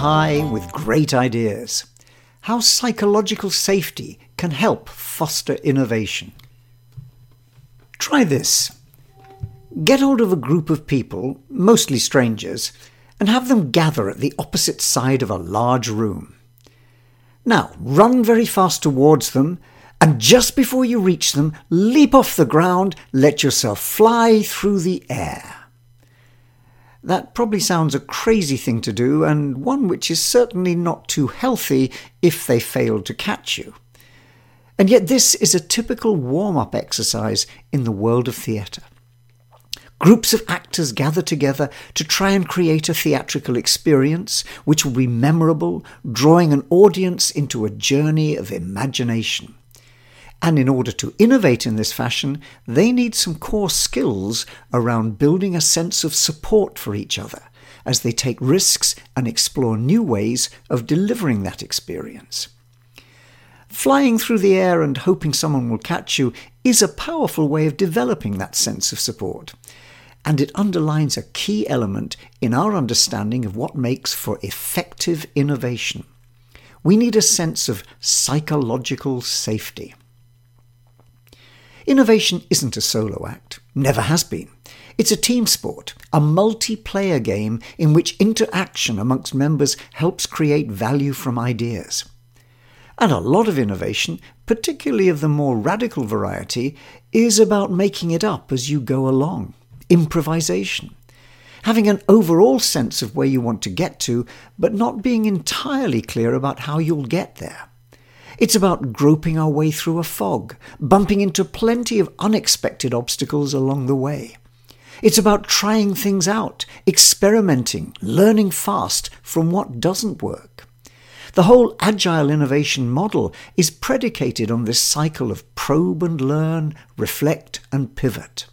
high with great ideas. How psychological safety can help foster innovation. Try this. Get hold of a group of people, mostly strangers, and have them gather at the opposite side of a large room. Now, run very fast towards them, and just before you reach them, leap off the ground, let yourself fly through the air. That probably sounds a crazy thing to do, and one which is certainly not too healthy if they fail to catch you. And yet, this is a typical warm up exercise in the world of theatre. Groups of actors gather together to try and create a theatrical experience which will be memorable, drawing an audience into a journey of imagination. And in order to innovate in this fashion, they need some core skills around building a sense of support for each other as they take risks and explore new ways of delivering that experience. Flying through the air and hoping someone will catch you is a powerful way of developing that sense of support and it underlines a key element in our understanding of what makes for effective innovation. We need a sense of psychological safety. Innovation isn't a solo act, never has been. It's a team sport, a multiplayer game in which interaction amongst members helps create value from ideas. And a lot of innovation, particularly of the more radical variety, is about making it up as you go along improvisation. Having an overall sense of where you want to get to, but not being entirely clear about how you'll get there. It's about groping our way through a fog, bumping into plenty of unexpected obstacles along the way. It's about trying things out, experimenting, learning fast from what doesn't work. The whole agile innovation model is predicated on this cycle of probe and learn, reflect and pivot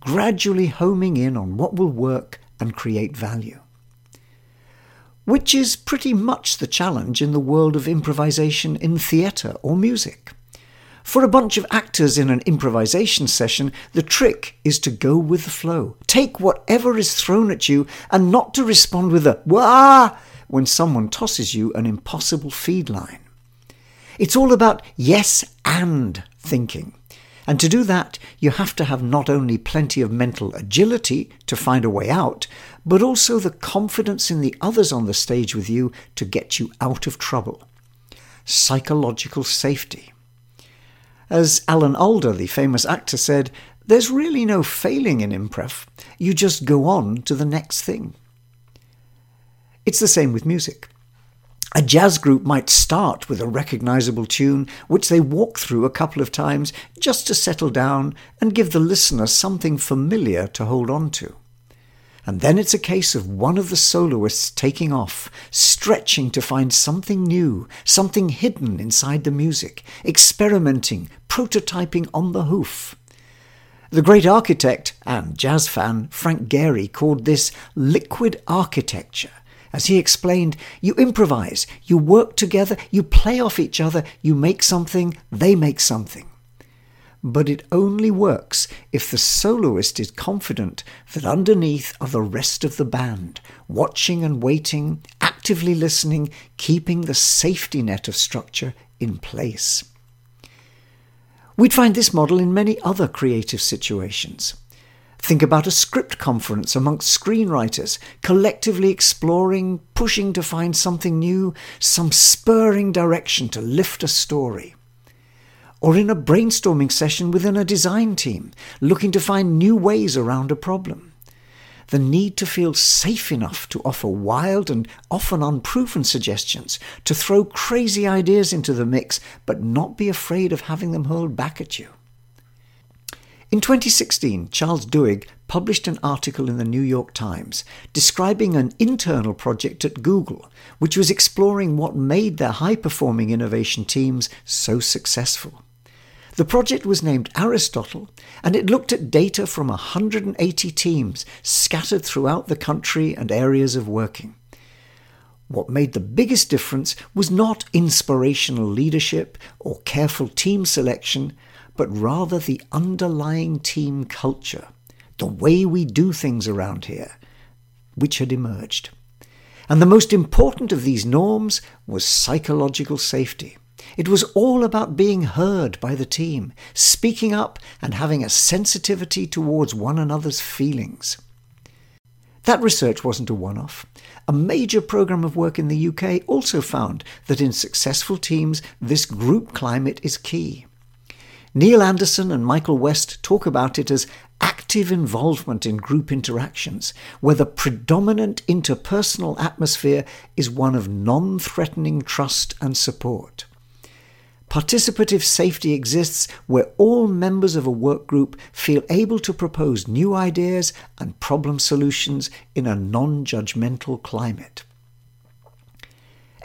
gradually homing in on what will work and create value. Which is pretty much the challenge in the world of improvisation in theatre or music. For a bunch of actors in an improvisation session, the trick is to go with the flow. Take whatever is thrown at you and not to respond with a wah when someone tosses you an impossible feed line. It's all about yes and thinking. And to do that, you have to have not only plenty of mental agility to find a way out, but also the confidence in the others on the stage with you to get you out of trouble. Psychological safety. As Alan Alda, the famous actor, said, there's really no failing in improv. You just go on to the next thing. It's the same with music. A jazz group might start with a recognizable tune, which they walk through a couple of times just to settle down and give the listener something familiar to hold on to. And then it's a case of one of the soloists taking off, stretching to find something new, something hidden inside the music, experimenting, prototyping on the hoof. The great architect and jazz fan Frank Gehry called this liquid architecture as he explained, you improvise, you work together, you play off each other, you make something, they make something. But it only works if the soloist is confident that underneath are the rest of the band, watching and waiting, actively listening, keeping the safety net of structure in place. We'd find this model in many other creative situations. Think about a script conference amongst screenwriters, collectively exploring, pushing to find something new, some spurring direction to lift a story. Or in a brainstorming session within a design team, looking to find new ways around a problem. The need to feel safe enough to offer wild and often unproven suggestions, to throw crazy ideas into the mix, but not be afraid of having them hurled back at you. In 2016, Charles Duhigg published an article in the New York Times describing an internal project at Google, which was exploring what made their high performing innovation teams so successful. The project was named Aristotle, and it looked at data from 180 teams scattered throughout the country and areas of working. What made the biggest difference was not inspirational leadership or careful team selection, but rather the underlying team culture, the way we do things around here, which had emerged. And the most important of these norms was psychological safety. It was all about being heard by the team, speaking up, and having a sensitivity towards one another's feelings. That research wasn't a one off. A major programme of work in the UK also found that in successful teams, this group climate is key. Neil Anderson and Michael West talk about it as active involvement in group interactions, where the predominant interpersonal atmosphere is one of non threatening trust and support. Participative safety exists where all members of a work group feel able to propose new ideas and problem solutions in a non judgmental climate.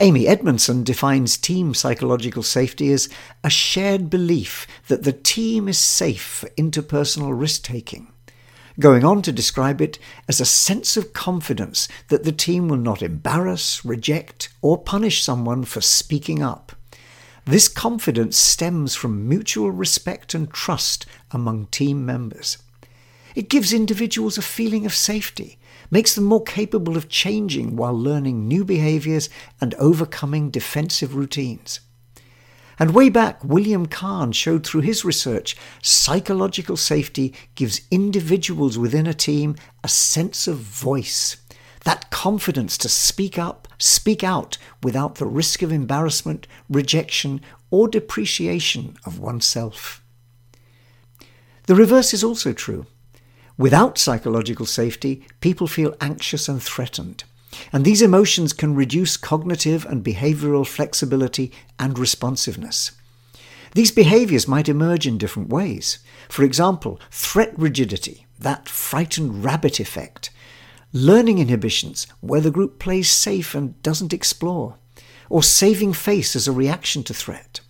Amy Edmondson defines team psychological safety as a shared belief that the team is safe for interpersonal risk taking, going on to describe it as a sense of confidence that the team will not embarrass, reject, or punish someone for speaking up. This confidence stems from mutual respect and trust among team members. It gives individuals a feeling of safety, makes them more capable of changing while learning new behaviours and overcoming defensive routines. And way back, William Kahn showed through his research psychological safety gives individuals within a team a sense of voice that confidence to speak up, speak out without the risk of embarrassment, rejection, or depreciation of oneself. The reverse is also true. Without psychological safety, people feel anxious and threatened. And these emotions can reduce cognitive and behavioral flexibility and responsiveness. These behaviors might emerge in different ways. For example, threat rigidity, that frightened rabbit effect, learning inhibitions, where the group plays safe and doesn't explore, or saving face as a reaction to threat.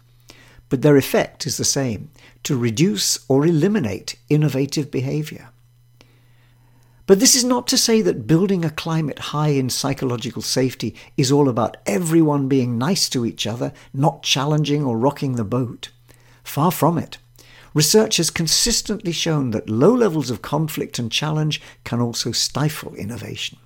But their effect is the same to reduce or eliminate innovative behavior. But this is not to say that building a climate high in psychological safety is all about everyone being nice to each other, not challenging or rocking the boat. Far from it. Research has consistently shown that low levels of conflict and challenge can also stifle innovation.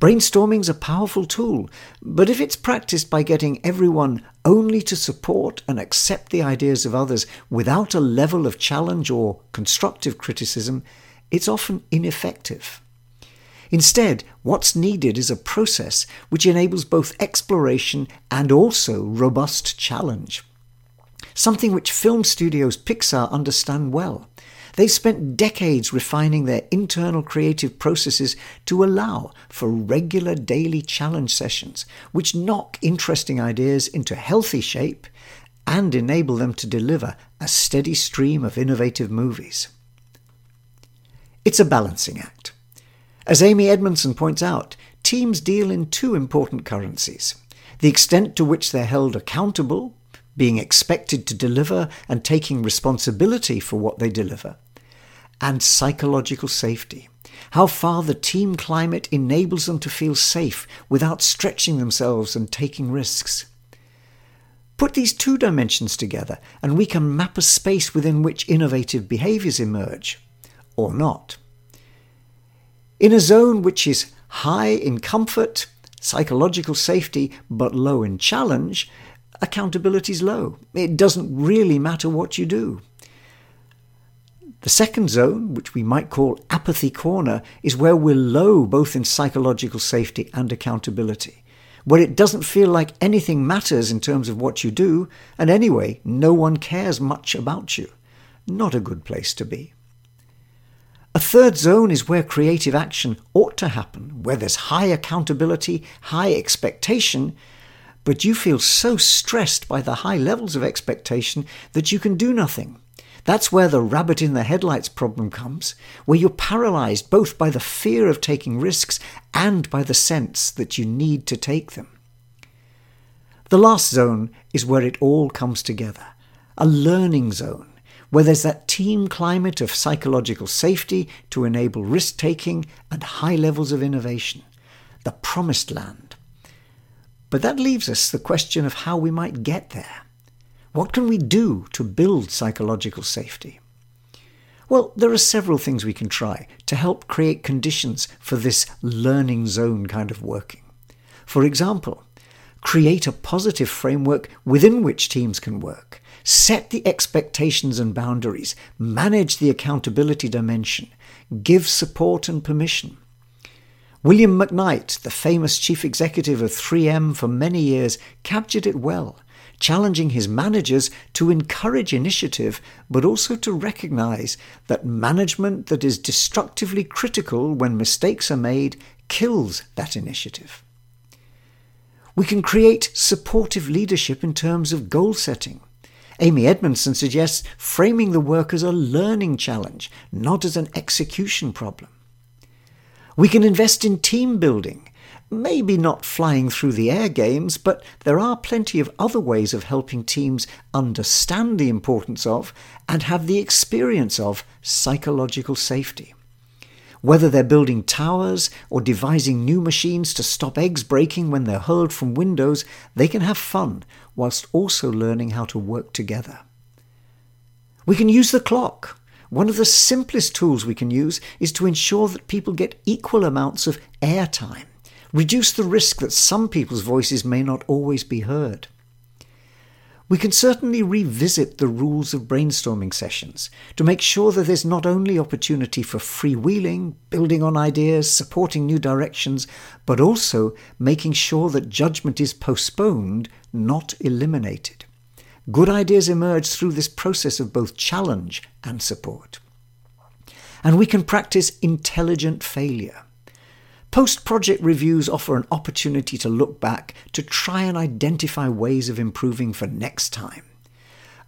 Brainstorming is a powerful tool, but if it's practiced by getting everyone only to support and accept the ideas of others without a level of challenge or constructive criticism, it's often ineffective. Instead, what's needed is a process which enables both exploration and also robust challenge something which film studios Pixar understand well. They've spent decades refining their internal creative processes to allow for regular daily challenge sessions, which knock interesting ideas into healthy shape and enable them to deliver a steady stream of innovative movies. It's a balancing act. As Amy Edmondson points out, teams deal in two important currencies the extent to which they're held accountable being expected to deliver and taking responsibility for what they deliver, and psychological safety. How far the team climate enables them to feel safe without stretching themselves and taking risks. Put these two dimensions together, and we can map a space within which innovative behaviours emerge, or not. In a zone which is high in comfort, psychological safety, but low in challenge, accountability is low. It doesn't really matter what you do. The second zone, which we might call apathy corner, is where we're low both in psychological safety and accountability, where it doesn't feel like anything matters in terms of what you do, and anyway, no one cares much about you. Not a good place to be. A third zone is where creative action ought to happen, where there's high accountability, high expectation, but you feel so stressed by the high levels of expectation that you can do nothing. That's where the rabbit in the headlights problem comes, where you're paralyzed both by the fear of taking risks and by the sense that you need to take them. The last zone is where it all comes together a learning zone, where there's that team climate of psychological safety to enable risk taking and high levels of innovation. The promised land but that leaves us the question of how we might get there. What can we do to build psychological safety? Well, there are several things we can try to help create conditions for this learning zone kind of working. For example, create a positive framework within which teams can work, set the expectations and boundaries, manage the accountability dimension, give support and permission. William McKnight, the famous chief executive of 3M for many years, captured it well, challenging his managers to encourage initiative, but also to recognize that management that is destructively critical when mistakes are made kills that initiative. We can create supportive leadership in terms of goal setting. Amy Edmondson suggests framing the work as a learning challenge, not as an execution problem. We can invest in team building, maybe not flying through the air games, but there are plenty of other ways of helping teams understand the importance of and have the experience of psychological safety. Whether they're building towers or devising new machines to stop eggs breaking when they're hurled from windows, they can have fun whilst also learning how to work together. We can use the clock. One of the simplest tools we can use is to ensure that people get equal amounts of airtime, reduce the risk that some people's voices may not always be heard. We can certainly revisit the rules of brainstorming sessions to make sure that there's not only opportunity for freewheeling, building on ideas, supporting new directions, but also making sure that judgment is postponed, not eliminated. Good ideas emerge through this process of both challenge and support. And we can practice intelligent failure. Post project reviews offer an opportunity to look back to try and identify ways of improving for next time.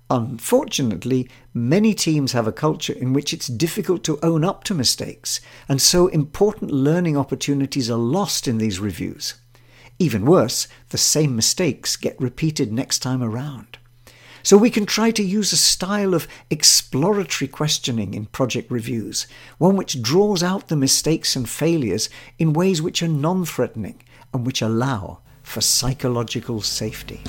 Unfortunately, many teams have a culture in which it's difficult to own up to mistakes, and so important learning opportunities are lost in these reviews. Even worse, the same mistakes get repeated next time around. So we can try to use a style of exploratory questioning in project reviews, one which draws out the mistakes and failures in ways which are non threatening and which allow for psychological safety.